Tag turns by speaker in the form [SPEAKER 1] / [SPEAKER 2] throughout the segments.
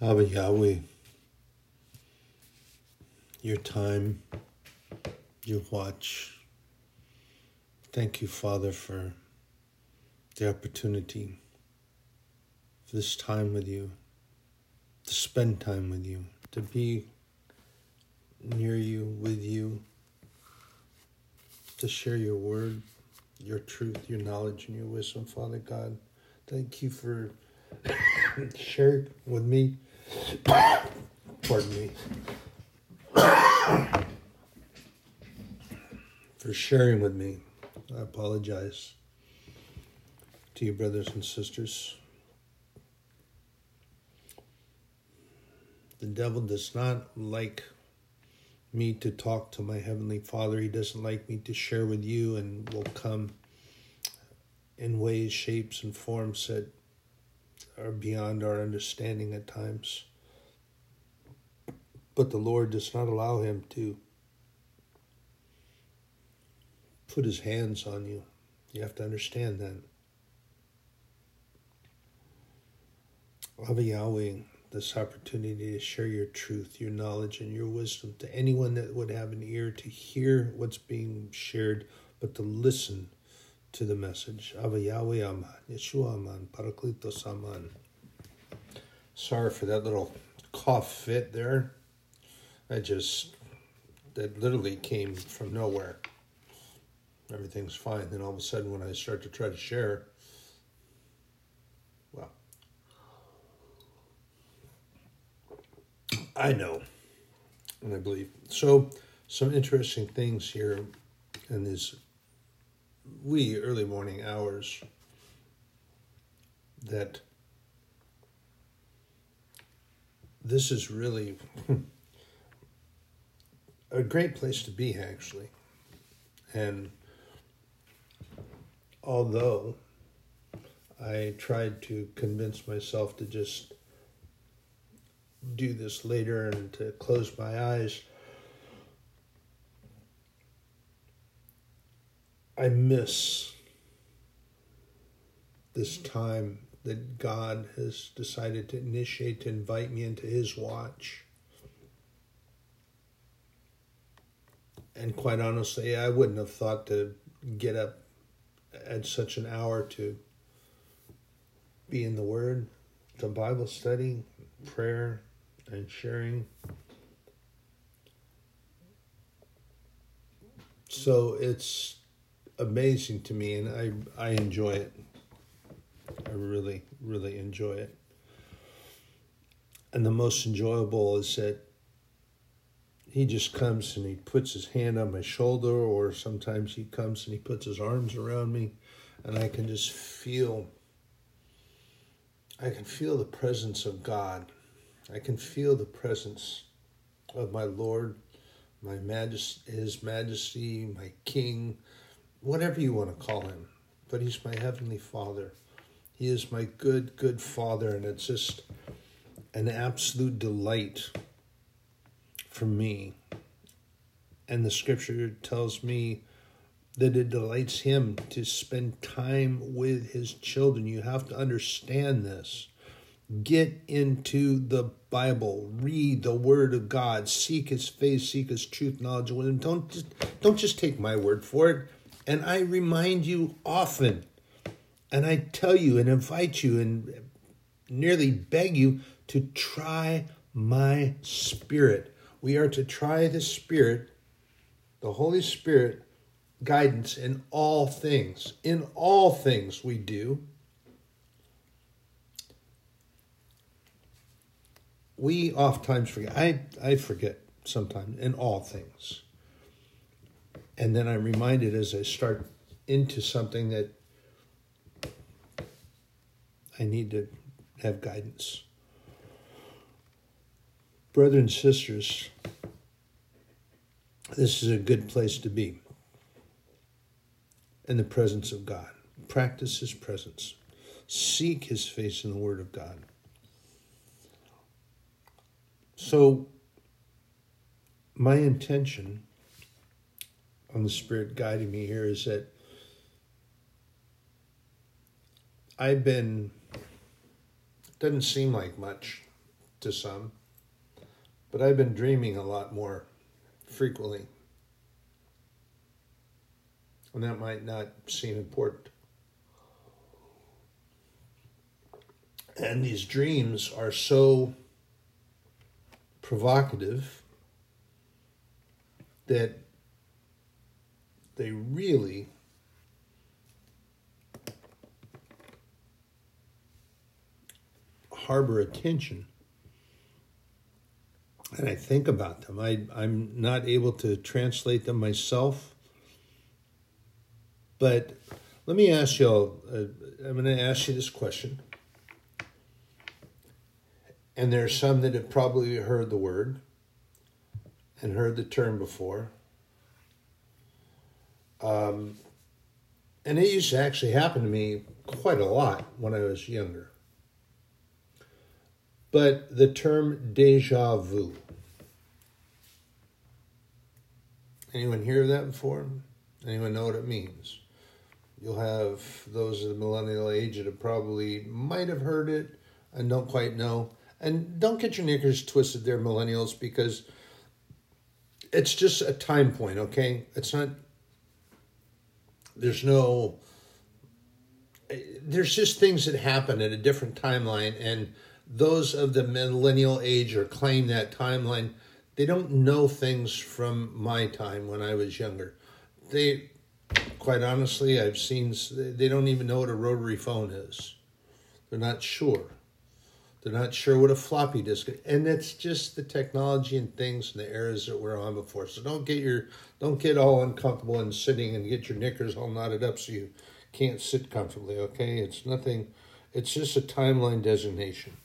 [SPEAKER 1] Abba Yahweh, your time, your watch. Thank you, Father, for the opportunity, for this time with you, to spend time with you, to be near you, with you, to share your word, your truth, your knowledge, and your wisdom, Father God. Thank you for sharing with me. Pardon me. for sharing with me. I apologize to you, brothers and sisters. The devil does not like me to talk to my Heavenly Father. He doesn't like me to share with you and will come in ways, shapes, and forms that are beyond our understanding at times. But the Lord does not allow him to put his hands on you. You have to understand that. Abba Yahweh, this opportunity to share your truth, your knowledge, and your wisdom to anyone that would have an ear to hear what's being shared, but to listen to the message. Abba Yahweh Aman, Yeshua Aman, Parakletos Aman. Sorry for that little cough fit there. I just, that literally came from nowhere. Everything's fine. Then all of a sudden, when I start to try to share, well, I know and I believe. So, some interesting things here in these wee early morning hours that this is really hmm, a great place to be, actually. And although I tried to convince myself to just do this later and to close my eyes, I miss this time that God has decided to initiate to invite me into His watch. And quite honestly, I wouldn't have thought to get up at such an hour to be in the Word, to Bible study, prayer, and sharing. So it's amazing to me, and I I enjoy it. I really really enjoy it. And the most enjoyable is that he just comes and he puts his hand on my shoulder, or sometimes he comes and he puts his arms around me, and I can just feel. I can feel the presence of God. I can feel the presence of my Lord, my majesty, His Majesty, my King, whatever you want to call him. But He's my Heavenly Father. He is my good, good Father, and it's just an absolute delight for me. And the scripture tells me that it delights him to spend time with his children. You have to understand this. Get into the Bible, read the Word of God, seek His face, seek His truth, knowledge, wisdom. Don't just, don't just take my word for it. And I remind you often, and I tell you and invite you and nearly beg you to try my Spirit. We are to try the Spirit, the Holy Spirit guidance in all things. In all things we do. We oftentimes forget. I, I forget sometimes in all things. And then I'm reminded as I start into something that I need to have guidance. Brothers and sisters, this is a good place to be in the presence of God. Practice His presence. Seek His face in the Word of God. So, my intention on the Spirit guiding me here is that I've been, doesn't seem like much, to some, but I've been dreaming a lot more frequently. And that might not seem important. And these dreams are so provocative that they really harbor attention and I think about them. I, I'm not able to translate them myself. But let me ask you all, uh, I'm going to ask you this question. And there are some that have probably heard the word and heard the term before. Um, and it used to actually happen to me quite a lot when I was younger. But the term deja vu. Anyone hear that before? Anyone know what it means? You'll have those of the millennial age that probably might have heard it and don't quite know. And don't get your knickers twisted there, millennials, because it's just a time point, okay? It's not, there's no, there's just things that happen at a different timeline. And those of the millennial age or claim that timeline, they don't know things from my time when I was younger. They, quite honestly, I've seen, they don't even know what a rotary phone is. They're not sure. They're not sure what a floppy disk is. And that's just the technology and things and the eras that we're on before. So don't get your, don't get all uncomfortable and sitting and get your knickers all knotted up so you can't sit comfortably, okay? It's nothing, it's just a timeline designation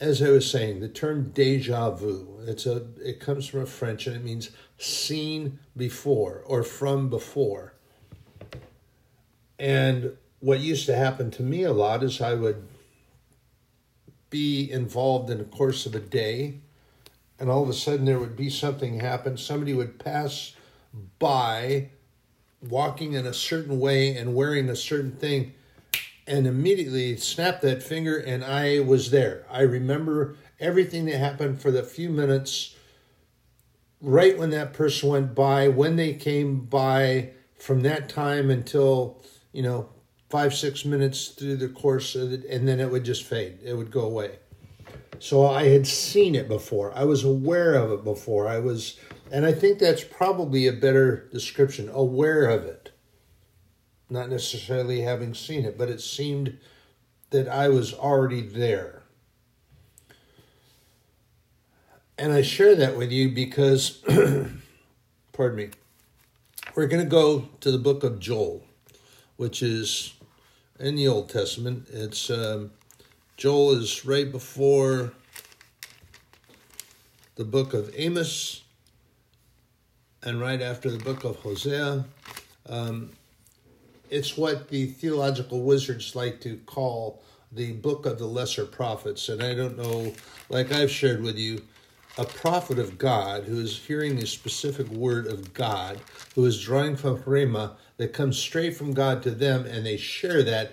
[SPEAKER 1] as I was saying, the term deja vu, it's a it comes from a French and it means seen before or from before. And what used to happen to me a lot is I would be involved in the course of a day and all of a sudden there would be something happen. Somebody would pass by walking in a certain way and wearing a certain thing and immediately snapped that finger and I was there. I remember everything that happened for the few minutes right when that person went by, when they came by, from that time until, you know, five, six minutes through the course of and then it would just fade. It would go away. So I had seen it before. I was aware of it before. I was, and I think that's probably a better description aware of it not necessarily having seen it, but it seemed that I was already there. And I share that with you because, pardon me, we're going to go to the book of Joel, which is in the Old Testament. It's um, Joel is right before the book of Amos and right after the book of Hosea. Um, it's what the theological wizards like to call the book of the lesser prophets. And I don't know, like I've shared with you, a prophet of God who is hearing a specific word of God, who is drawing from Rhema that comes straight from God to them, and they share that.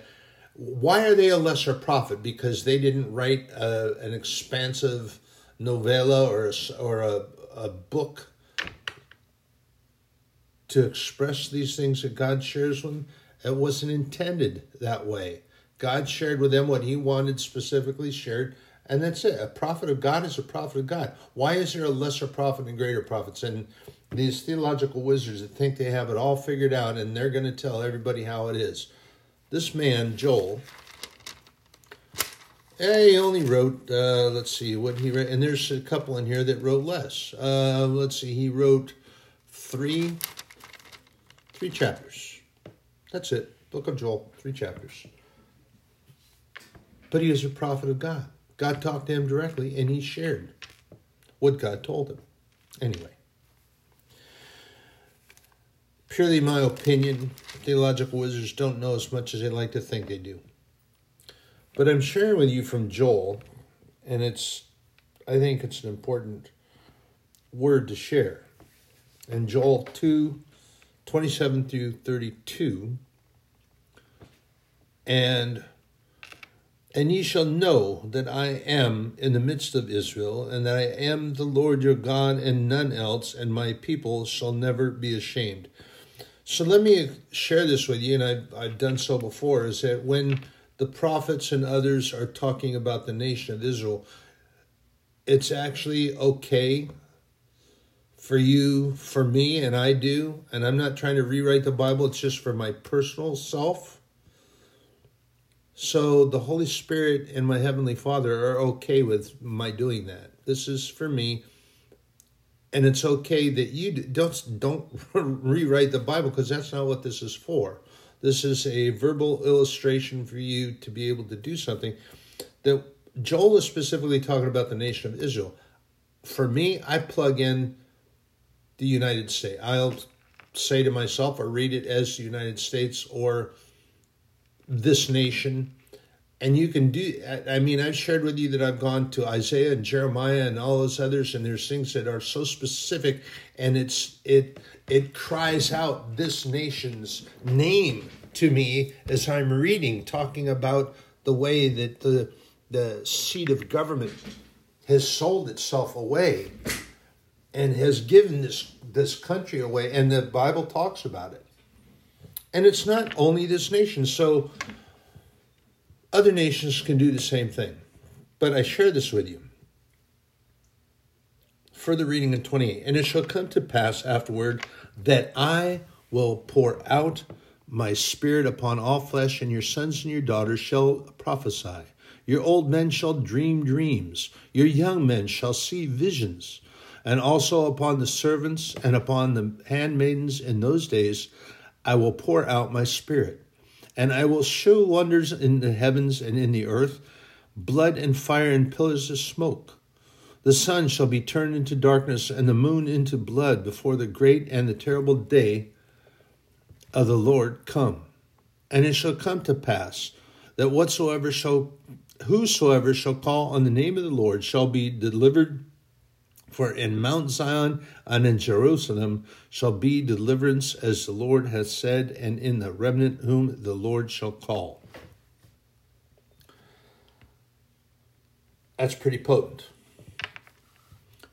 [SPEAKER 1] Why are they a lesser prophet? Because they didn't write a, an expansive novella or a, or a, a book to express these things that God shares with them. It wasn't intended that way. God shared with them what he wanted specifically shared, and that's it. A prophet of God is a prophet of God. Why is there a lesser prophet and greater prophets? And these theological wizards that think they have it all figured out and they're going to tell everybody how it is. This man, Joel, he only wrote, uh, let's see, what he wrote, and there's a couple in here that wrote less. Uh, let's see, he wrote three, three chapters. That's it. Book of Joel, three chapters. But he is a prophet of God. God talked to him directly and he shared what God told him. Anyway, purely my opinion, theological wizards don't know as much as they like to think they do. But I'm sharing with you from Joel, and it's, I think it's an important word to share. In Joel 2 27 through 32, and And ye shall know that I am in the midst of Israel, and that I am the Lord your God, and none else, and my people shall never be ashamed. So let me share this with you, and I've, I've done so before, is that when the prophets and others are talking about the nation of Israel, it's actually okay for you, for me, and I do. And I'm not trying to rewrite the Bible, it's just for my personal self. So the Holy Spirit and my Heavenly Father are okay with my doing that. This is for me. And it's okay that you don't don't rewrite the Bible because that's not what this is for. This is a verbal illustration for you to be able to do something that Joel is specifically talking about the nation of Israel. For me, I plug in the United States. I'll say to myself or read it as the United States or this nation. And you can do, I mean, I've shared with you that I've gone to Isaiah and Jeremiah and all those others, and there's things that are so specific and it's, it, it cries out this nation's name to me as I'm reading, talking about the way that the, the seat of government has sold itself away and has given this this country away and the bible talks about it and it's not only this nation. So other nations can do the same thing. But i share this with you. Further reading in 28 and it shall come to pass afterward that i will pour out my spirit upon all flesh and your sons and your daughters shall prophesy. Your old men shall dream dreams. Your young men shall see visions. And also upon the servants and upon the handmaidens in those days I will pour out my spirit. And I will show wonders in the heavens and in the earth, blood and fire and pillars of smoke. The sun shall be turned into darkness and the moon into blood before the great and the terrible day of the Lord come. And it shall come to pass that whatsoever shall whosoever shall call on the name of the Lord shall be delivered for in Mount Zion and in Jerusalem shall be deliverance, as the Lord hath said, and in the remnant whom the Lord shall call. That's pretty potent.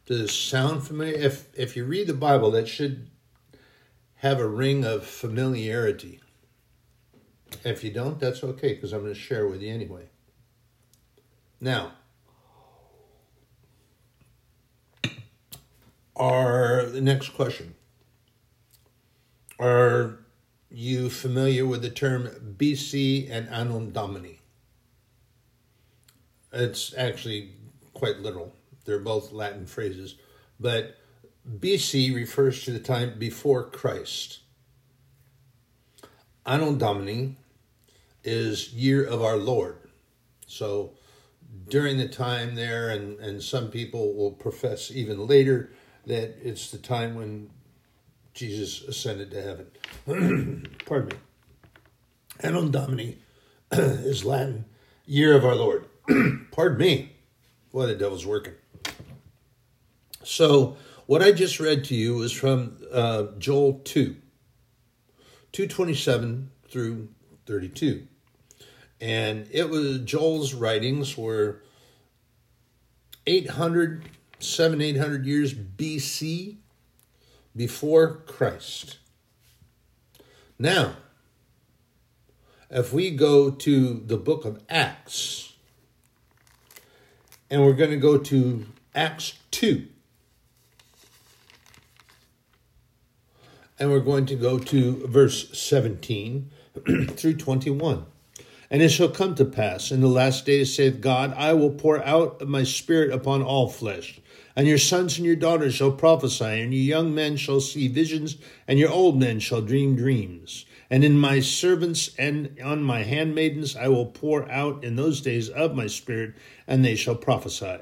[SPEAKER 1] Does it sound familiar? If if you read the Bible, that should have a ring of familiarity. If you don't, that's okay, because I'm going to share with you anyway. Now, Are the next question. Are you familiar with the term BC and Anno Domini? It's actually quite literal. They're both Latin phrases, but BC refers to the time before Christ. Anno Domini is year of our Lord. So during the time there, and, and some people will profess even later that it's the time when Jesus ascended to heaven. Pardon me. Anno Domini is Latin, year of our Lord. Pardon me. Boy, the devil's working. So, what I just read to you is from uh, Joel 2, 227 through 32. And it was Joel's writings were 800 seven, eight hundred years BC before Christ. Now, if we go to the book of Acts, and we're going to go to Acts 2, and we're going to go to verse 17 through 21. And it shall come to pass in the last days, saith God, I will pour out my spirit upon all flesh. And your sons and your daughters shall prophesy, and your young men shall see visions, and your old men shall dream dreams. And in my servants and on my handmaidens I will pour out in those days of my spirit, and they shall prophesy.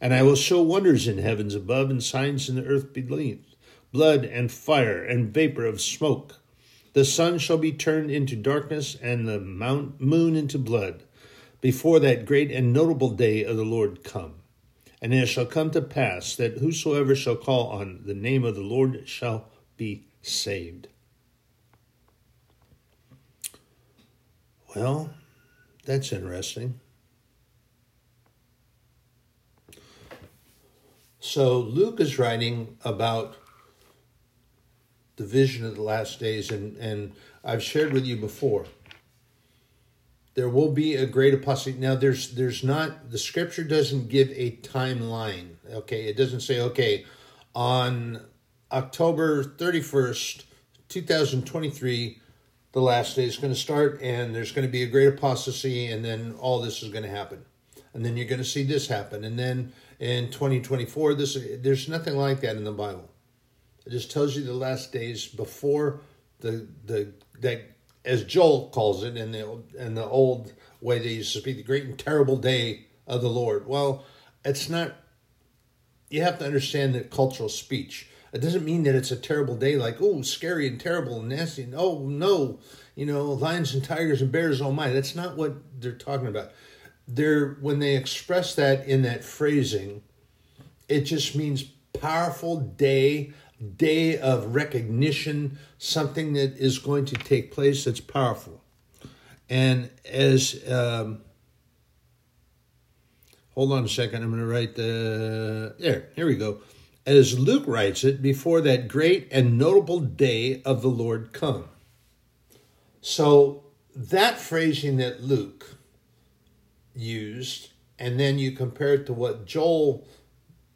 [SPEAKER 1] And I will show wonders in heavens above, and signs in the earth beneath blood and fire and vapor of smoke. The sun shall be turned into darkness, and the moon into blood, before that great and notable day of the Lord come. And it shall come to pass that whosoever shall call on the name of the Lord shall be saved. Well, that's interesting. So Luke is writing about the vision of the last days, and, and I've shared with you before there will be a great apostasy. Now, there's there's not the scripture doesn't give a timeline. Okay, it doesn't say okay on October thirty first, two thousand twenty three, the last day is going to start, and there's going to be a great apostasy, and then all this is going to happen, and then you're going to see this happen, and then in 2024, this there's nothing like that in the Bible. It just tells you the last days before the the that as Joel calls it in the in the old way they used to speak, the great and terrible day of the Lord. Well, it's not. You have to understand the cultural speech. It doesn't mean that it's a terrible day, like oh, scary and terrible and nasty. And, oh no, you know, lions and tigers and bears. Oh my, that's not what they're talking about. They're when they express that in that phrasing, it just means powerful day day of recognition, something that is going to take place that's powerful. And as, um, hold on a second, I'm going to write the, there, here we go. As Luke writes it, before that great and notable day of the Lord come. So that phrasing that Luke used, and then you compare it to what Joel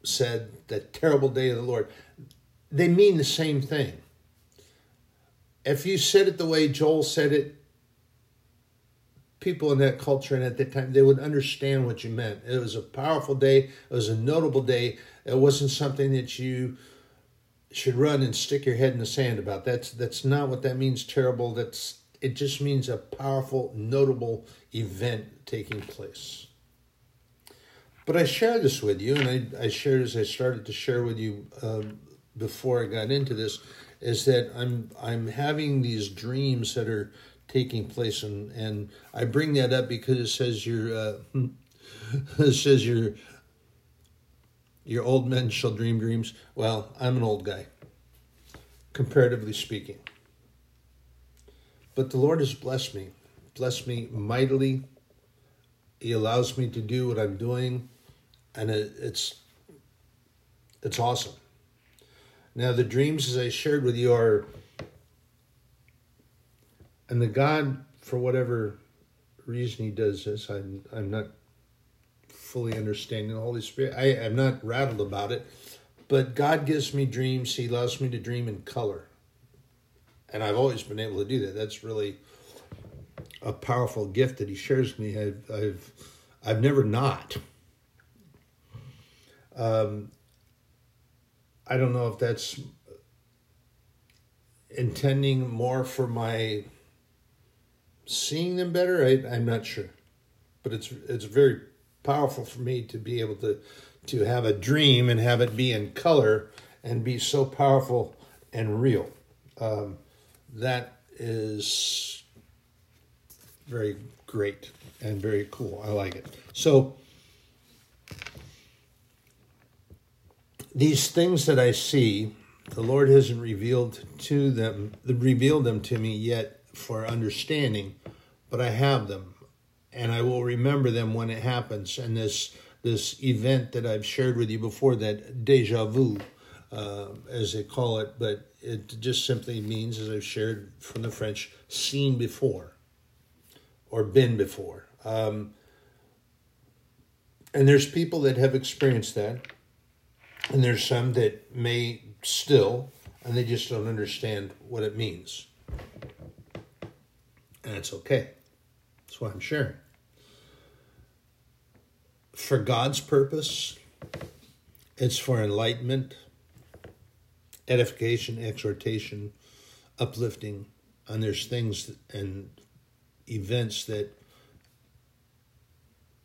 [SPEAKER 1] said, that terrible day of the Lord they mean the same thing. If you said it the way Joel said it, people in that culture and at that time, they would understand what you meant. It was a powerful day, it was a notable day. It wasn't something that you should run and stick your head in the sand about. That's that's not what that means terrible. That's it just means a powerful, notable event taking place. But I share this with you, and I, I shared as I started to share with you um, before I got into this is that I'm I'm having these dreams that are taking place, and and I bring that up because it says your uh, it says your your old men shall dream dreams. Well, I'm an old guy, comparatively speaking. But the Lord has blessed me, blessed me mightily. He allows me to do what I'm doing, and it, it's it's awesome. Now, the dreams, as I shared with you, are. And the God, for whatever reason he does this, I'm, I'm not fully understanding the Holy Spirit. I am not rattled about it, but God gives me dreams. He allows me to dream in color. And I've always been able to do that. That's really a powerful gift that he shares with me. I've, I've, I've never not. Um, I don't know if that's intending more for my seeing them better. I, I'm not sure, but it's it's very powerful for me to be able to to have a dream and have it be in color and be so powerful and real. Um, that is very great and very cool. I like it. So these things that I see, the Lord hasn't revealed to them, revealed them to me yet for understanding, but I have them, and I will remember them when it happens. And this this event that I've shared with you before, that deja vu, uh, as they call it, but it just simply means, as I've shared from the French, seen before or been before. Um, and there's people that have experienced that and there's some that may still, and they just don't understand what it means. And it's okay. That's why I'm sharing. For God's purpose, it's for enlightenment, edification, exhortation, uplifting, and there's things and events that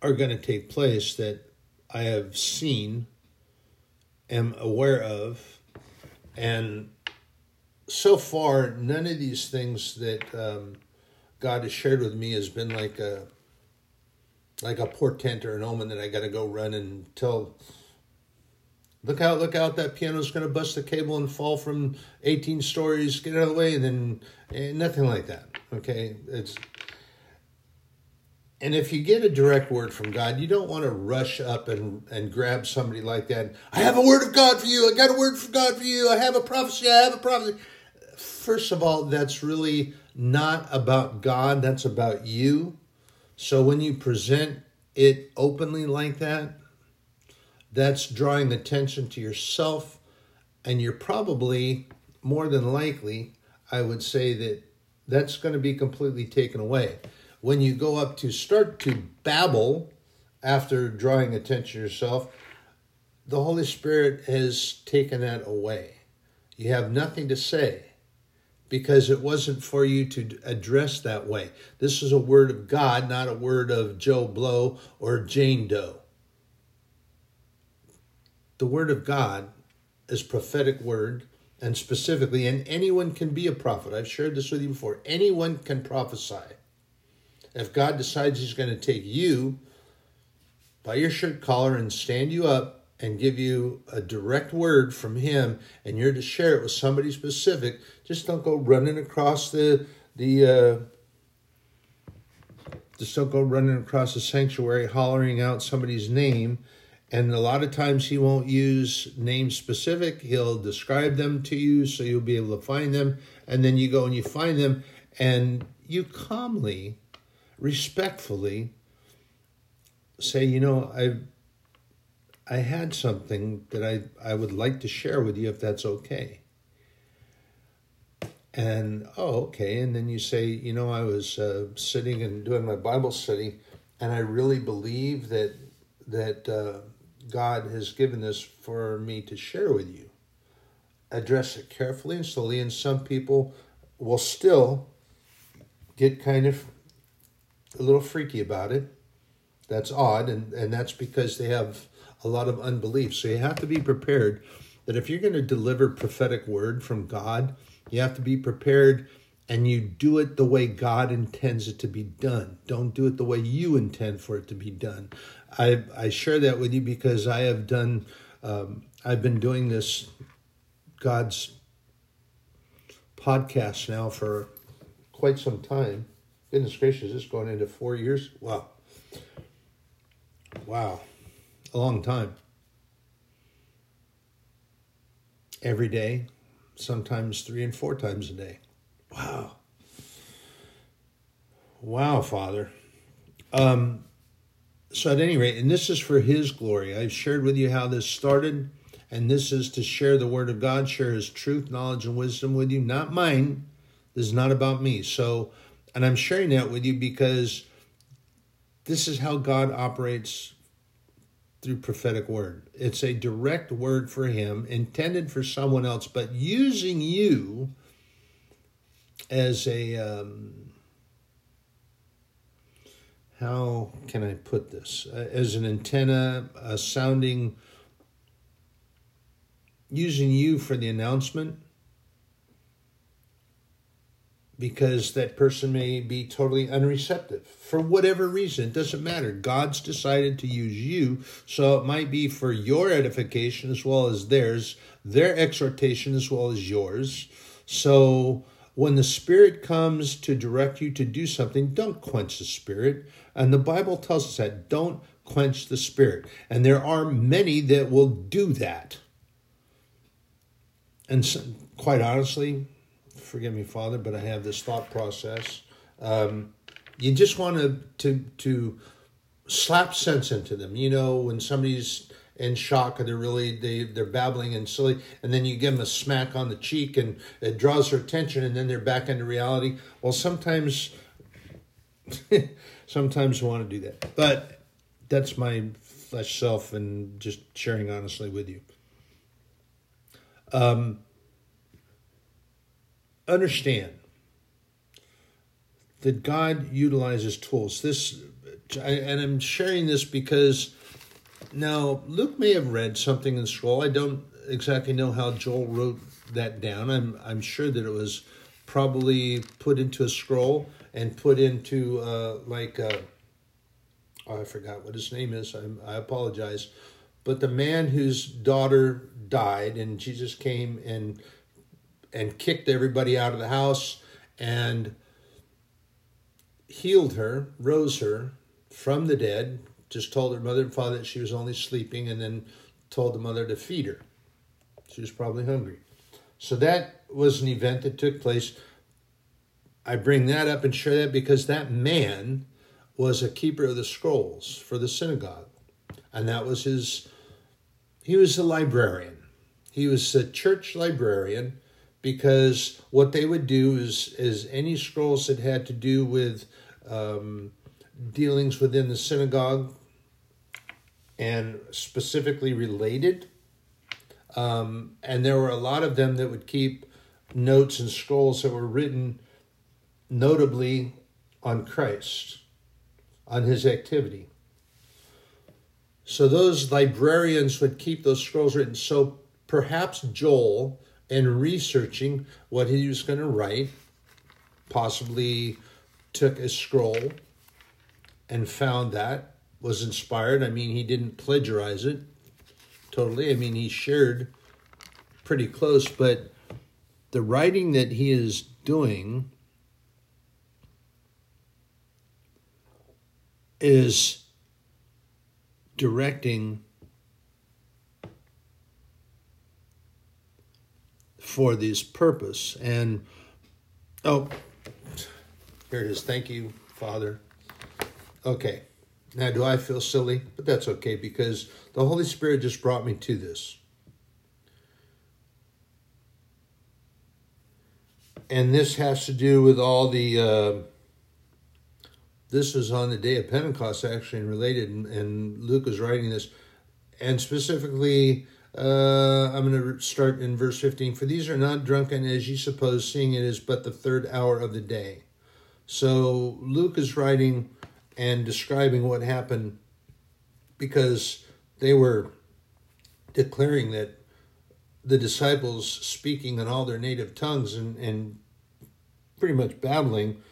[SPEAKER 1] are going to take place that I have seen am aware of. And so far, none of these things that um, God has shared with me has been like a like a portent or an omen that I got to go run and tell. Look out! Look out! That piano's going to bust the cable and fall from eighteen stories. Get out of the way, and then and nothing like that. Okay, it's And if you get a direct word from God, you don't want to rush up and, and grab somebody like that. I have a word of God for you. I got a word from God for you. I have a prophecy. I have a prophecy. First of all, that's really not about God, that's about you. So when you present it openly like that, that's drawing attention to yourself, and you're probably more than likely, I would say that that's going to be completely taken away. When you go up to start to babble after drawing attention to yourself, the Holy Spirit has taken that away. You have nothing to say because it wasn't for you to address that way. This is a word of God, not a word of Joe Blow or Jane Doe. The word of God is prophetic word and specifically, and anyone can be a prophet. I've shared this with you before. Anyone can prophesy. If God decides He's going to take you by your shirt collar and stand you up and give you a direct word from Him, and you're to share it with somebody specific, just don't go running across the the. Uh, just don't go running across the sanctuary hollering out somebody's name and a lot of times he won't use names specific. He'll describe them to you so you'll be able to find them. And then you go and you find them and you calmly, respectfully say, you know, I I had something that I, I would like to share with you if that's okay. And oh, okay. And then you say, you know, I was uh, sitting and doing my Bible study, and I really believe that that uh, God has given this for me to share with you. Address it carefully and slowly, and some people will still get kind of a little freaky about it. That's odd, and, and that's because they have a lot of unbelief. So you have to be prepared that if you're going to deliver prophetic word from God, you have to be prepared and you do it the way God intends it to be done. Don't do it the way you intend for it to be done. I I share that with you because I have done um, I've been doing this God's podcast now for quite some time. Goodness gracious, it's going into four years. Wow. Wow. A long time. Every day, sometimes three and four times a day. Wow. Wow, Father. Um, so, at any rate, and this is for His glory. I've shared with you how this started, and this is to share the Word of God, share His truth, knowledge, and wisdom with you, not mine. This is not about me. So, and I'm sharing that with you because this is how God operates through prophetic word. It's a direct word for Him, intended for someone else, but using you as a um, how can I put this? Uh, as an antenna, a sounding, using you for the announcement because that person may be totally unreceptive for whatever reason. It doesn't matter. God's decided to use you, so it might be for your edification as well as theirs, their exhortation as well as yours. So when the Spirit comes to direct you to do something, don't quench the Spirit. And the Bible tells us that don't quench the Spirit. And there are many that will do that. And so, quite honestly, forgive me, Father, but I have this thought process. Um, you just want to, to to slap sense into them. You know, when somebody's in shock or they're really they they're babbling and silly and then you give them a smack on the cheek and it draws their attention and then they're back into reality well sometimes sometimes you want to do that but that's my flesh self and just sharing honestly with you um understand that god utilizes tools this and i'm sharing this because now, Luke may have read something in scroll. I don't exactly know how Joel wrote that down. I'm I'm sure that it was probably put into a scroll and put into uh, like uh, oh, I forgot what his name is. I'm, I apologize, but the man whose daughter died and Jesus came and and kicked everybody out of the house and healed her, rose her, from the dead, just told her mother and father that she was only sleeping, and then told the mother to feed her. She was probably hungry. So that was an event that took place. I bring that up and share that because that man was a keeper of the scrolls for the synagogue. And that was his, he was a librarian. He was a church librarian because what they would do is, is any scrolls that had to do with um, dealings within the synagogue and specifically related. Um, and there were a lot of them that would keep notes and scrolls that were written notably on Christ, on his activity. So those librarians would keep those scrolls written. So perhaps Joel, in researching what he was going to write, possibly took a scroll and found that was inspired. I mean, he didn't plagiarize it totally. I mean, he shared pretty close, but the writing that he is doing is directing for this purpose. And oh, here it is. Thank you, Father. Okay. Now, do I feel silly? But that's okay because the Holy Spirit just brought me to this. And this has to do with all the. Uh, this was on the day of Pentecost, actually, and related. And Luke is writing this. And specifically, uh, I'm going to start in verse 15. For these are not drunken as you suppose, seeing it is but the third hour of the day. So Luke is writing and describing what happened because they were declaring that the disciples speaking in all their native tongues and, and pretty much babbling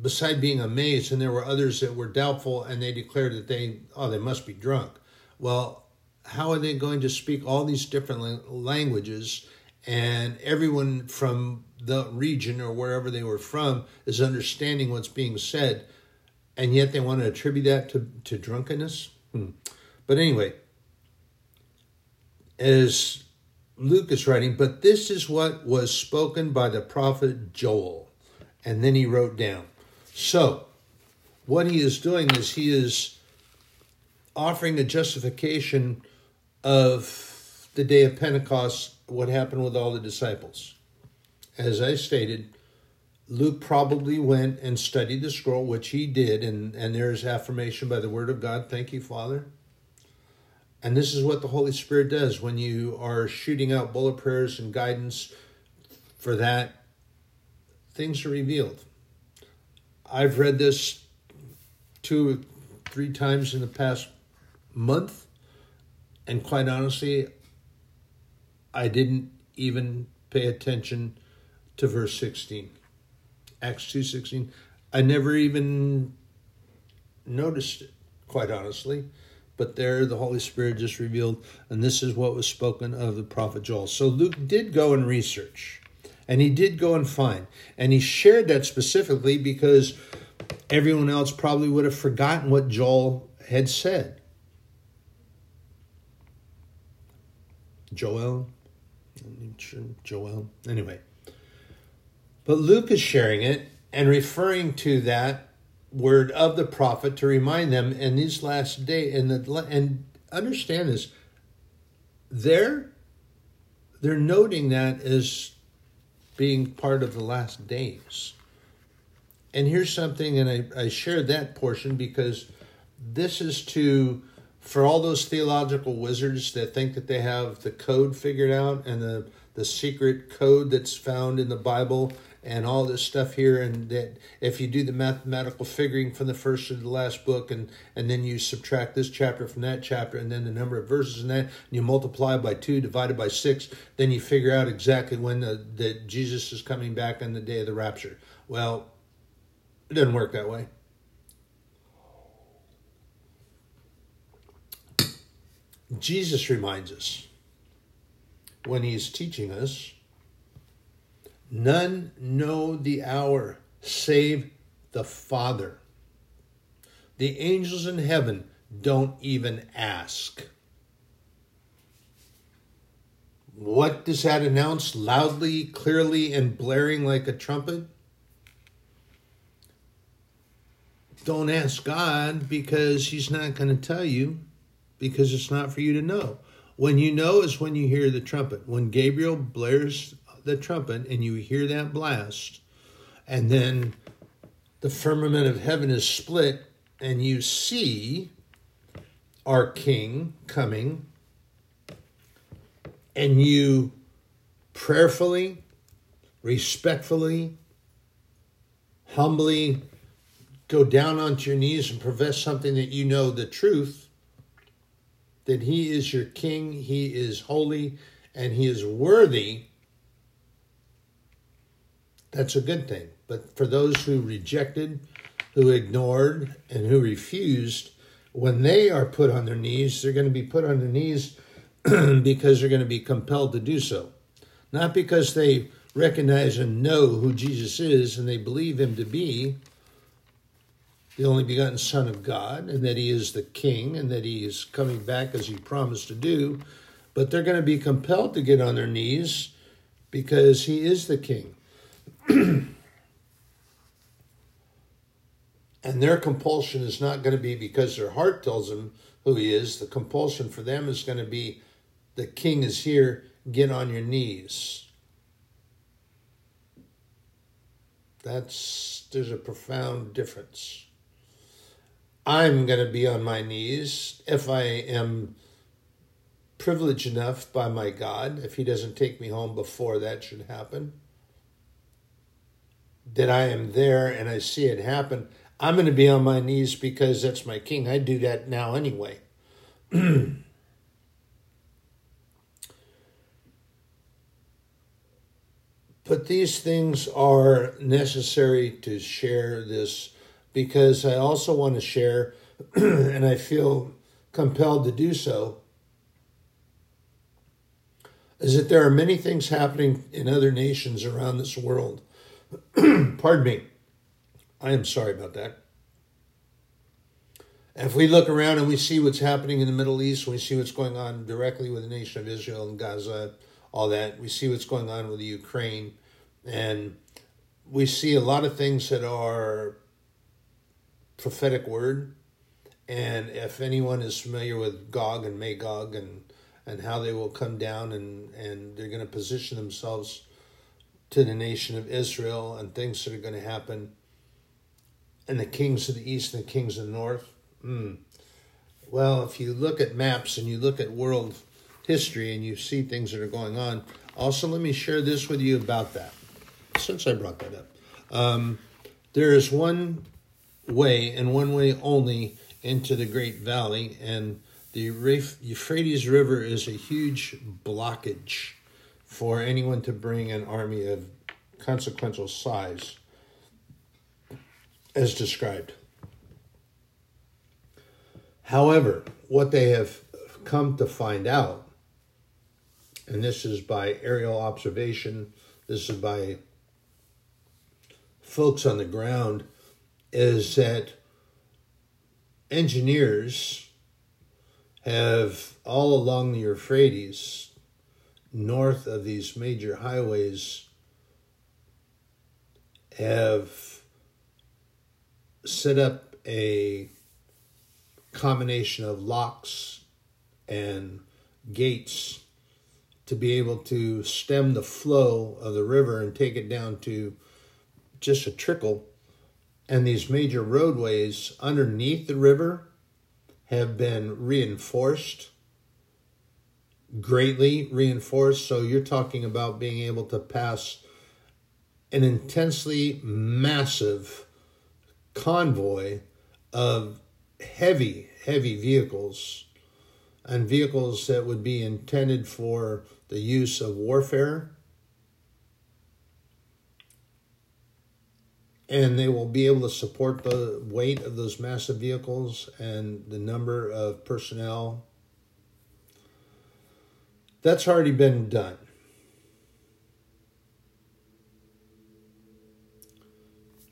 [SPEAKER 1] beside being amazed and there were others that were doubtful and they declared that they oh they must be drunk well how are they going to speak all these different languages and everyone from the region or wherever they were from is understanding what's being said and yet they want to attribute that to, to drunkenness. Hmm. But anyway, as Luke is writing, but this is what was spoken by the prophet Joel. And then he wrote down. So, what he is doing is he is offering a justification of the day of Pentecost, what happened with all the disciples. As I stated, Luke probably went and studied the scroll, which he did, and, and there's affirmation by the word of God. Thank you, Father. And this is what the Holy Spirit does when you are shooting out bullet prayers and guidance for that, things are revealed. I've read this two, or three times in the past month, and quite honestly, I didn't even pay attention to verse 16. Acts 2.16. I never even noticed it, quite honestly. But there the Holy Spirit just revealed, and this is what was spoken of the prophet Joel. So Luke did go and research, and he did go and find. And he shared that specifically because everyone else probably would have forgotten what Joel had said. Joel, Joel. Anyway, but Luke is sharing it and referring to that word of the prophet to remind them in these last days and the and understand this. They're they're noting that as being part of the last days. And here's something and I, I shared that portion because this is to for all those theological wizards that think that they have the code figured out and the the secret code that's found in the bible and all this stuff here and that if you do the mathematical figuring from the first to the last book and and then you subtract this chapter from that chapter and then the number of verses in that and you multiply by two divided by six then you figure out exactly when the, jesus is coming back on the day of the rapture. Well it doesn't work that way jesus reminds us when he's teaching us None know the hour save the Father. The angels in heaven don't even ask. What does that announce loudly, clearly, and blaring like a trumpet? Don't ask God because He's not going to tell you because it's not for you to know. When you know is when you hear the trumpet. When Gabriel blares the trumpet and you hear that blast, and then the firmament of heaven is split and you see our King coming, and you prayerfully, respectfully, humbly go down onto your knees and profess something that you know the truth that he is your king, he is holy, and he is worthy, that's a good thing. But for those who rejected, who ignored, and who refused, when they are put on their knees, they're going to be put on their knees because they're going to be compelled to do so. Not because they recognize and know who Jesus is and they believe him to be the only begotten Son of God and that he is the King and that he is coming back as he promised to do. But they're going to be compelled to get on their knees because he is the King. And their compulsion is not going to be because their heart tells them who he is. The compulsion for them is going to be the king is here, get on your knees. That's there's a profound difference. I'm going to be on my knees if I am privileged enough by my God, if He doesn't take me home before that should happen, that I am there and I see it happen. I'm going to be on my knees because that's my king. I do that now anyway. but these things are necessary to share this because I also want to share, and I feel compelled to do so, is that there are many things happening in other nations around this world. Pardon me I am sorry about that. If we look around and we see what's happening in the Middle East, we see what's going on directly with the nation of Israel and Gaza, all that. We see what's going on with the Ukraine, and we see a lot of things that are prophetic word. And if anyone is familiar with Gog and Magog and and how they will come down and and they're going to position themselves to the nation of Israel and things that are going to happen and the kings of the east and the kings of the north. Mm. Well, if you look at maps and you look at world history and you see things that are going on, also let me share this with you about that, since I brought that up. Um, there is one way and one way only into the Great Valley, and the Euphrates River is a huge blockage for anyone to bring an army of consequential size as described. However, what they have come to find out, and this is by aerial observation, this is by folks on the ground, is that engineers have all along the Euphrates, north of these major highways, have set up a combination of locks and gates to be able to stem the flow of the river and take it down to just a trickle. And these major roadways underneath the river have been reinforced, greatly reinforced. So you're talking about being able to pass an intensely massive convoy of heavy, heavy vehicles and vehicles that would be intended for the use of warfare. And they will be able to support the weight of those massive vehicles and the number of personnel. That's already been done.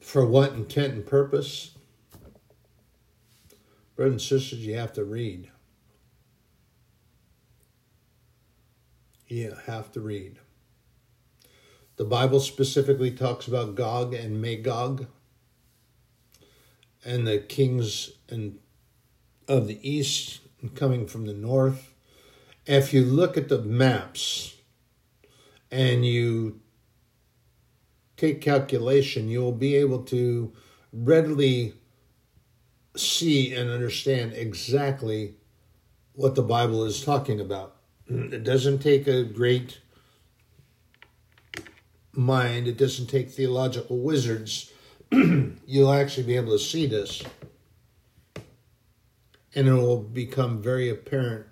[SPEAKER 1] For what intent and purpose? Brothers and sisters, you have to read. You have to read. The Bible specifically talks about Gog and Magog and the kings and of the east coming from the north. If you look at the maps and you take calculation, you will be able to readily see and understand exactly what the Bible is talking about. It doesn't take a great mind, it doesn't take theological wizards. You'll actually be able to see this, and it will become very apparent.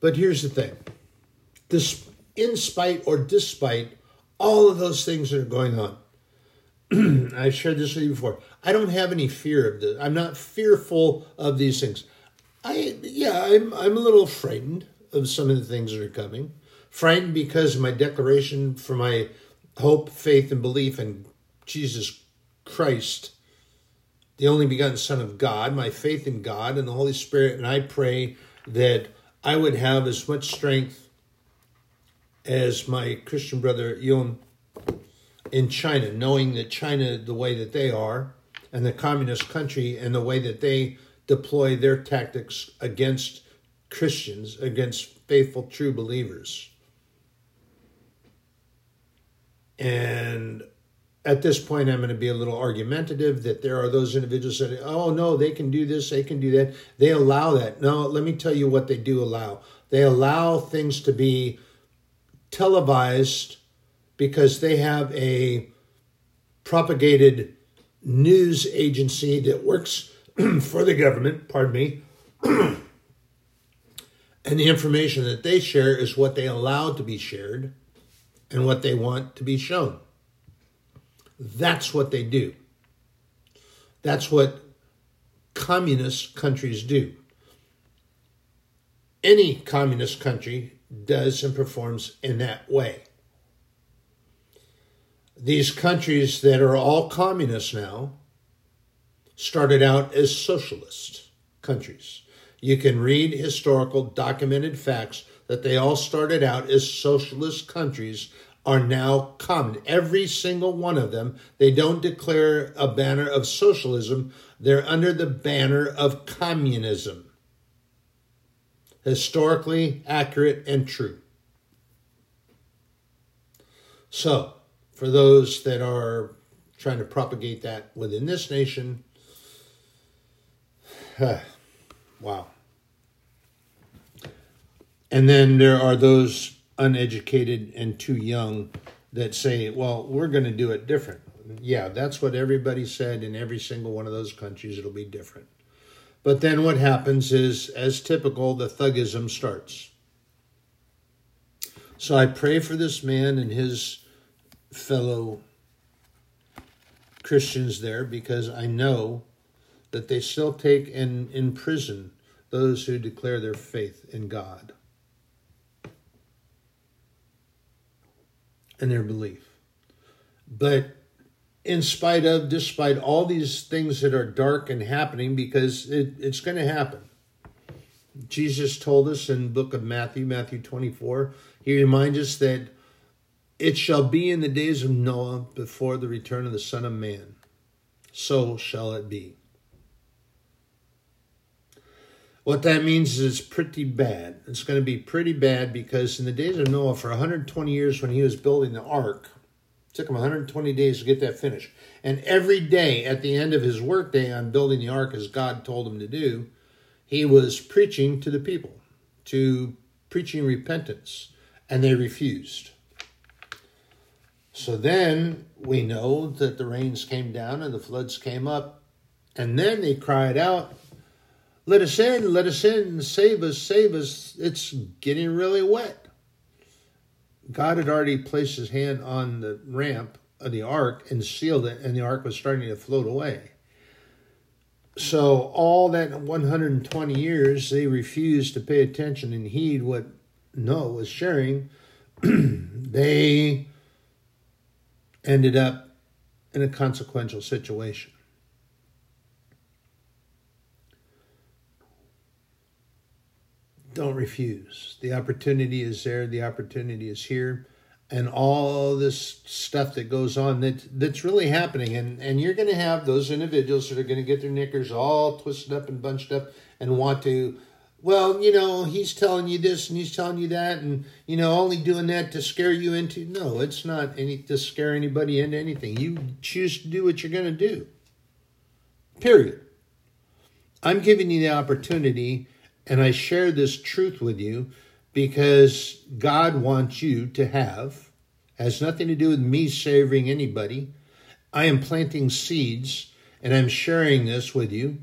[SPEAKER 1] But here's the thing this, in spite or despite all of those things that are going on, I've shared this with you before. I don't have any fear of this. I'm not fearful of these things. I yeah, I'm I'm a little frightened of some of the things that are coming. Frightened because my declaration for my hope, faith, and belief in Jesus Christ, the only begotten Son of God, my faith in God and the Holy Spirit, and I pray that I would have as much strength as my Christian brother Yon in China, knowing that China, the way that they are, and the communist country, and the way that they deploy their tactics against Christians, against faithful, true believers. And at this point, I'm going to be a little argumentative that there are those individuals that, oh, no, they can do this, they can do that. They allow that. No, let me tell you what they do allow. They allow things to be televised because they have a propagated news agency that works for the government, pardon me. and the information that they share is what they allow to be shared and what they want to be shown. That's what they do. That's what communist countries do. Any communist country does and performs in that way these countries that are all communist now started out as socialist countries. You can read historical documented facts that they all started out as socialist countries are now common. Every single one of them, they don't declare a banner of socialism, they're under the banner of communism. Historically accurate and true. So, for those that are trying to propagate that within this nation. wow. And then there are those uneducated and too young that say, well, we're going to do it different. Yeah, that's what everybody said in every single one of those countries. It'll be different. But then what happens is, as typical, the thugism starts. So I pray for this man and his fellow Christians there because I know that they still take and imprison those who declare their faith in God and their belief. But in spite of, despite all these things that are dark and happening, because it, it's going to happen. Jesus told us in book of Matthew, Matthew 24, he reminds us that it shall be in the days of Noah before the return of the Son of Man. So shall it be. What that means is it's pretty bad. It's going to be pretty bad because in the days of Noah, for 120 years when he was building the ark, it took him 120 days to get that finished. And every day at the end of his workday on building the ark, as God told him to do, he was preaching to the people, to preaching repentance, and they refused. So then we know that the rains came down and the floods came up. And then they cried out, Let us in, let us in, save us, save us. It's getting really wet. God had already placed his hand on the ramp of the ark and sealed it, and the ark was starting to float away. So, all that 120 years, they refused to pay attention and heed what Noah was sharing. they ended up in a consequential situation. Don't refuse. The opportunity is there, the opportunity is here, and all this stuff that goes on that that's really happening. And, and you're going to have those individuals that are going to get their knickers all twisted up and bunched up and want to well, you know, he's telling you this and he's telling you that, and you know, only doing that to scare you into. No, it's not any to scare anybody into anything. You choose to do what you're going to do. Period. I'm giving you the opportunity, and I share this truth with you because God wants you to have. Has nothing to do with me saving anybody. I am planting seeds, and I'm sharing this with you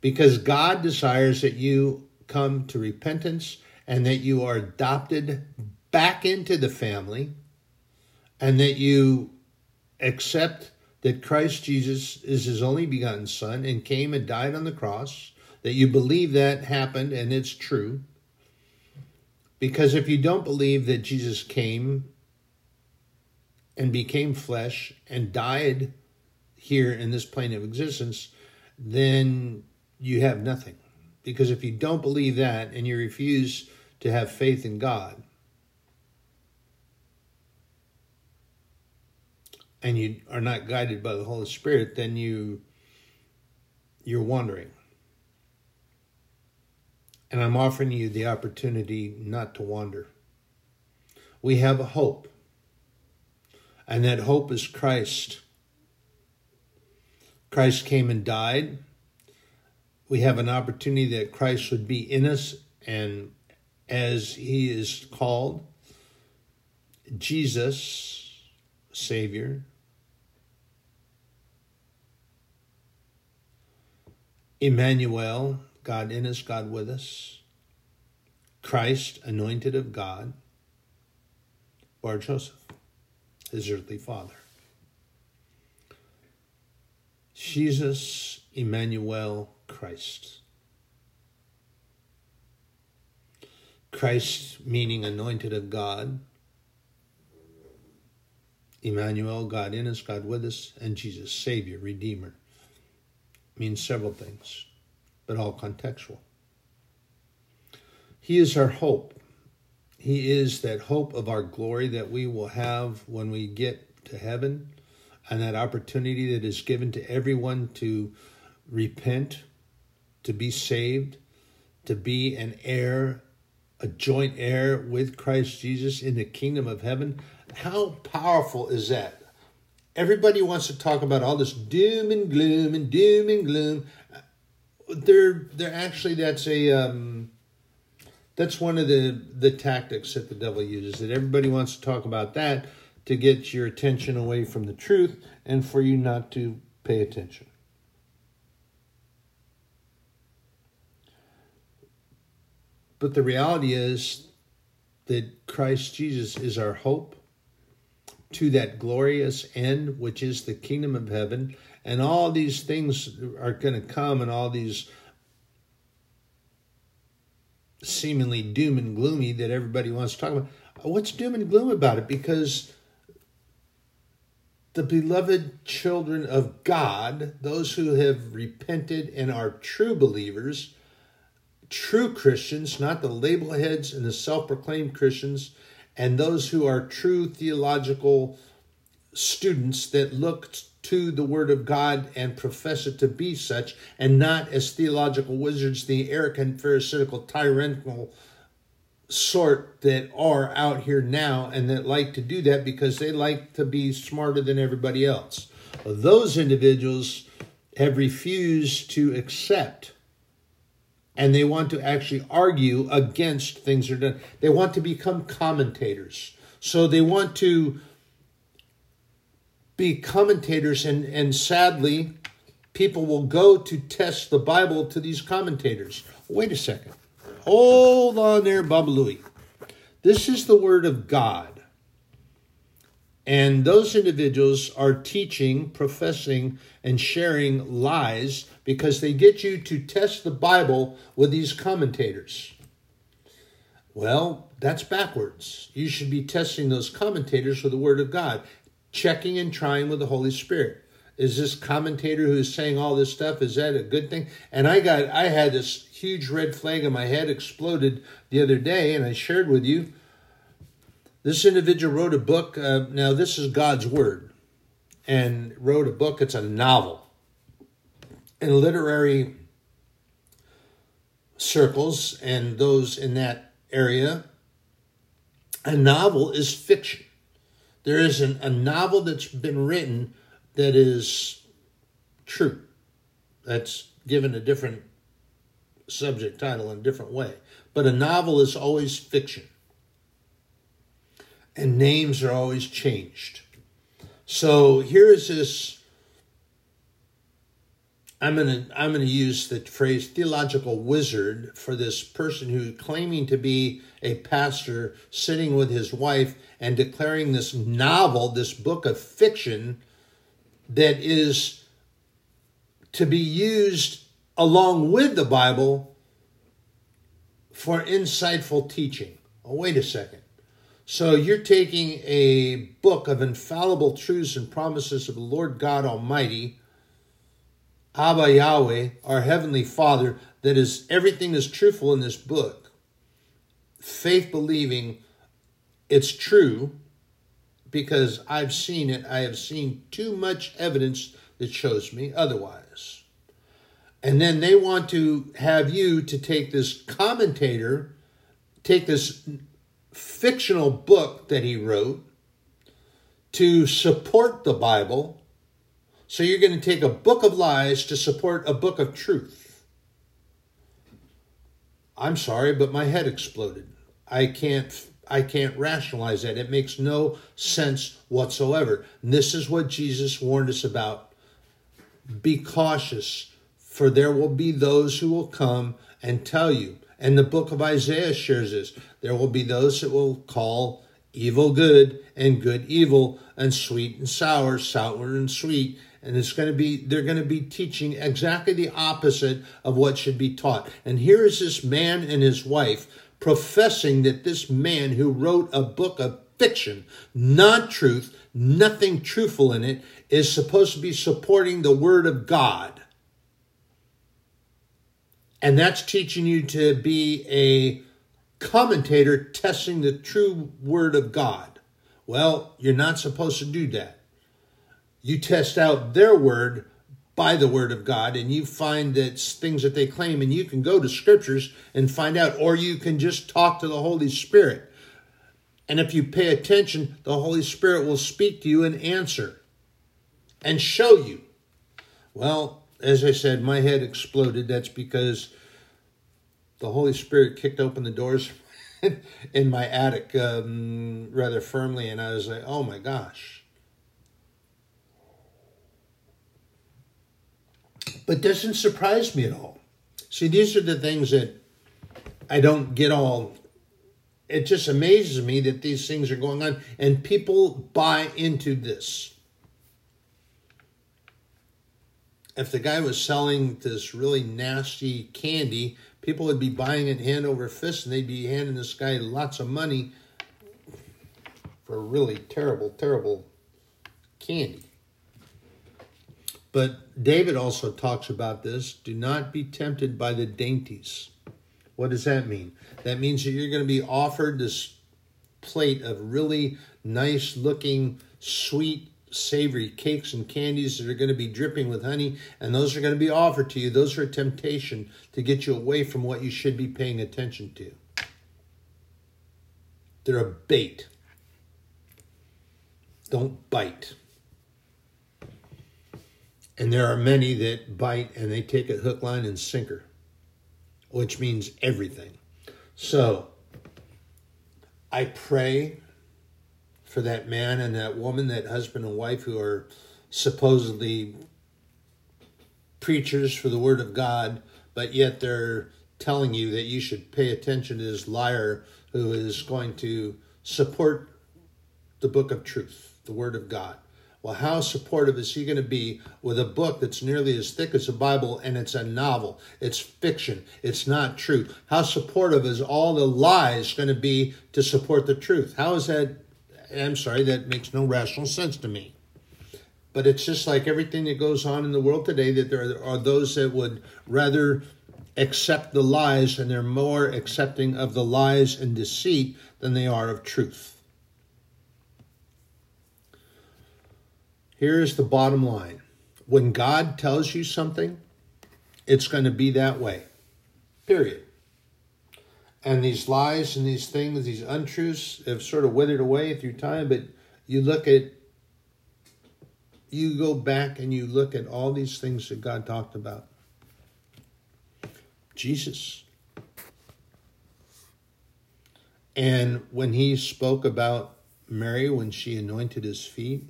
[SPEAKER 1] because God desires that you come to repentance and that you are adopted back into the family and that you accept that Christ Jesus is his only begotten Son and came and died on the cross, that you believe that happened and it's true. Because if you don't believe that Jesus came and became flesh and died here in this plane of existence, then you have nothing. Because if you don't believe that and you refuse to have faith in God, and you are not guided by the Holy Spirit, then you you're wandering. And I'm offering you the opportunity not to wander. We have a hope. And that hope is Christ. Christ came and died we have an opportunity that Christ would be in us and as he is called Jesus, Savior. Emmanuel, God in us, God with us. Christ, anointed of God. Bar Joseph, his earthly father. Jesus, Emmanuel, Christ. Christ meaning anointed of God. Emmanuel, God in us, God with us, and Jesus, Savior, Redeemer. Means several things, but all contextual. He is our hope. He is that hope of our glory that we will have when we get to heaven, and that opportunity that is given to everyone to repent to be saved, to be an heir, a joint heir with Christ Jesus in the kingdom of heaven. How powerful is that? Everybody wants to talk about all this doom and gloom and doom and gloom. They're they're actually that's a um, that's one of the the tactics that the devil uses. That everybody wants to talk about that to get your attention away from the truth and for you not to pay attention. But the reality is that Christ Jesus is our hope to that glorious end, which is the kingdom of heaven. And all these things are going to come, and all these seemingly doom and gloomy that everybody wants to talk about. What's doom and gloom about it? Because the beloved children of God, those who have repented and are true believers, true Christians, not the label heads and the self proclaimed Christians, and those who are true theological students that look to the Word of God and profess it to be such, and not as theological wizards, the arrogant, pharisaical, tyrannical sort that are out here now and that like to do that because they like to be smarter than everybody else. Those individuals have refused to accept and they want to actually argue against things that are done. They want to become commentators. So they want to be commentators, and, and sadly, people will go to test the Bible to these commentators. Wait a second. Hold on there, Babalui. This is the Word of God. And those individuals are teaching, professing, and sharing lies because they get you to test the Bible with these commentators. Well, that's backwards. You should be testing those commentators with the Word of God. Checking and trying with the Holy Spirit. Is this commentator who is saying all this stuff, is that a good thing? And I got, I had this huge red flag in my head exploded the other day, and I shared with you. This individual wrote a book. Uh, now, this is God's Word, and wrote a book. It's a novel. In literary circles and those in that area, a novel is fiction. There is an, a novel that's been written that is true. That's given a different subject title in a different way. But a novel is always fiction. And names are always changed. So here is this I'm to I'm to use the phrase theological wizard for this person who's claiming to be a pastor sitting with his wife and declaring this novel, this book of fiction that is to be used along with the Bible for insightful teaching. Oh, wait a second. So you're taking a book of infallible truths and promises of the Lord God Almighty, Abba Yahweh, our Heavenly Father, that is everything is truthful in this book. Faith believing it's true because I've seen it. I have seen too much evidence that shows me otherwise. And then they want to have you to take this commentator, take this fictional book that he wrote to support the Bible. So you're going to take a book of lies to support a book of truth. I'm sorry, but my head exploded. I can't I can't rationalize that. It makes no sense whatsoever. And this is what Jesus warned us about. Be cautious, for there will be those who will come and tell you. And the book of Isaiah shares this. There will be those that will call evil good and good evil and sweet and sour, sour and sweet. And it's going to be, they're going to be teaching exactly the opposite of what should be taught. And here is this man and his wife professing that this man who wrote a book of fiction, not truth, nothing truthful in it, is supposed to be supporting the Word of God. And that's teaching you to be a commentator testing the true Word of God. Well, you're not supposed to do that. You test out their Word by the word of God and you find that things that they claim and you can go to scriptures and find out or you can just talk to the Holy Spirit. And if you pay attention, the Holy Spirit will speak to you and answer and show you. Well, as I said, my head exploded. That's because the Holy Spirit kicked open the doors in my attic um, rather firmly, and I was like, oh my gosh but doesn't surprise me at all. See, these are the things that I don't get all. It just amazes me that these things are going on and people buy into this. If the guy was selling this really nasty candy, people would be buying it hand over fist and they'd be handing this guy lots of money for really terrible, terrible candy. But David also talks about this do not be tempted by the dainties. What does that mean? That means that you're going to be offered this plate of really nice looking, sweet, savory cakes and candies that are going to be dripping with honey, and those are going to be offered to you. Those are a temptation to get you away from what you should be paying attention to. They're a bait. Don't bite. And there are many that bite and they take it hook, line, and sinker, which means everything. So I pray for that man and that woman, that husband and wife who are supposedly preachers for the word of God, but yet they're telling you that you should pay attention to this liar who is going to support the book of truth, the word of God. Well, how supportive is he going to be with a book that's nearly as thick as the Bible and it's a novel? It's fiction. It's not true. How supportive is all the lies going to be to support the truth? How is that? I'm sorry, that makes no rational sense to me. But it's just like everything that goes on in the world today that there are those that would rather accept the lies and they're more accepting of the lies and deceit than they are of truth. Here's the bottom line when God tells you something, it's going to be that way. Period. And these lies and these things, these untruths, have sort of withered away through time, but you look at you go back and you look at all these things that God talked about. Jesus. And when he spoke about Mary when she anointed his feet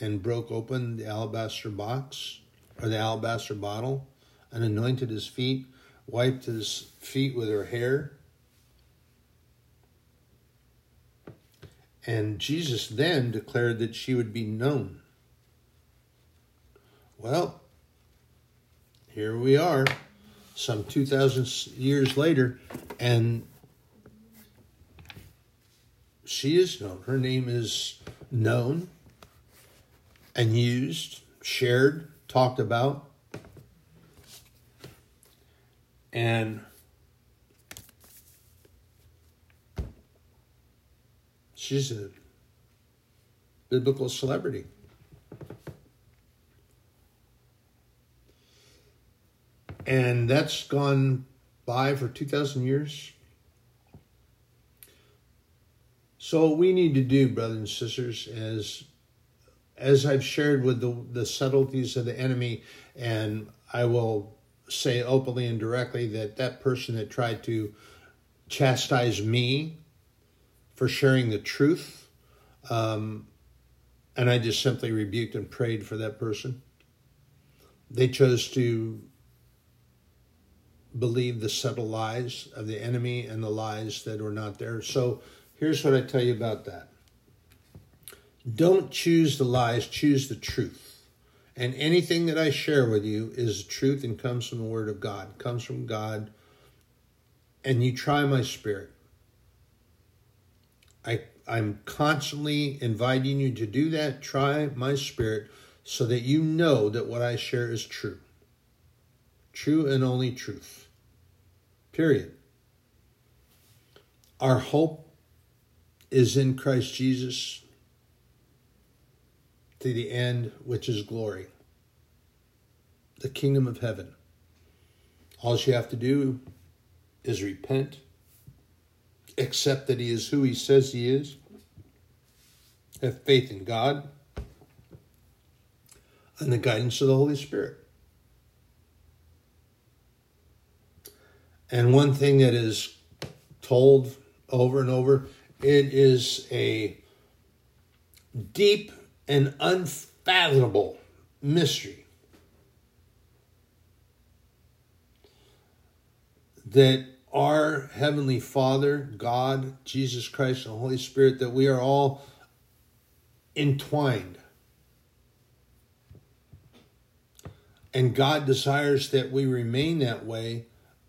[SPEAKER 1] and broke open the alabaster box or the alabaster bottle and anointed his feet, wiped his feet with her hair. And Jesus then declared that she would be known. Well, here we are, some 2,000 years later, and she is known. Her name is known and used, shared, talked about. And she's a biblical celebrity. And that's gone by for 2,000 years. So, what we need to do, brothers and sisters, as as I've shared with the, the subtleties of the enemy, and I will say openly and directly that that person that tried to chastise me for sharing the truth, um, and I just simply rebuked and prayed for that person. They chose to believe the subtle lies of the enemy and the lies that were not there. So here's what I tell you about that. Don't choose the lies, choose the truth. And anything that I share with you is truth and comes from the Word of God, comes from God. And you try my spirit. I, I'm constantly inviting you to do that. Try my spirit so that you know that what I share is true. True and only truth. Period. Our hope is in Christ Jesus to the end, which is glory, the kingdom of heaven. All you have to do is repent, accept that He is who He says He is, have faith in God, and the guidance of the Holy Spirit. And one thing that is told over and over, it is a deep and unfathomable mystery that our Heavenly Father, God, Jesus Christ, and the Holy Spirit, that we are all entwined. And God desires that we remain that way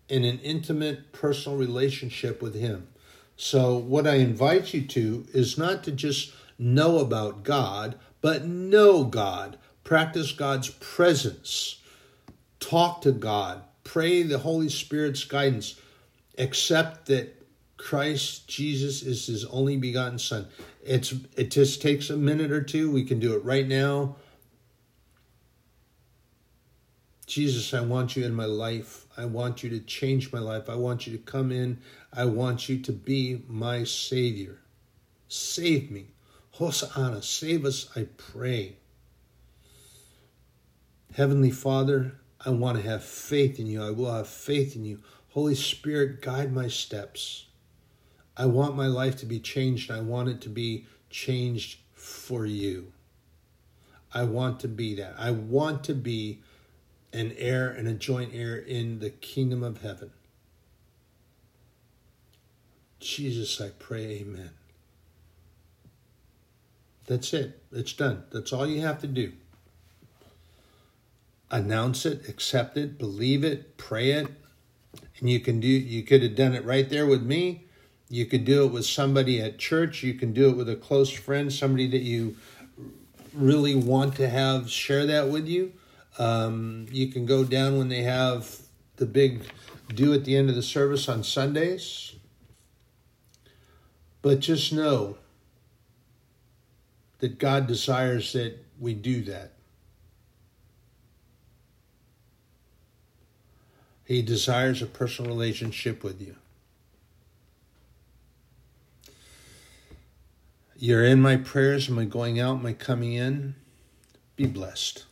[SPEAKER 1] in an intimate personal relationship with Him. So, what I invite you to is not to just know about God, but know God, practice God's presence, talk to God, pray the Holy Spirit's guidance, accept that Christ Jesus is his only begotten son. It's it just takes a minute or two. We can do it right now. Jesus, I want you in my life. I want you to change my life. I want you to come in. I want you to be my savior. Save me. Hosanna, save us, I pray. Heavenly Father, I want to have faith in you. I will have faith in you. Holy Spirit, guide my steps. I want my life to be changed. I want it to be changed for you. I want to be that. I want to be an heir and a joint heir in the kingdom of heaven. Jesus, I pray, amen. That's it. It's done. That's all you have to do. Announce it, accept it, believe it, pray it. And you can do you could have done it right there with me. You could do it with somebody at church. You can do it with a close friend, somebody that you really want to have share that with you. Um, you can go down when they have the big do at the end of the service on Sundays. But just know that God desires that we do that. He desires a personal relationship with you. You're in my prayers, my going out, my coming in. Be blessed.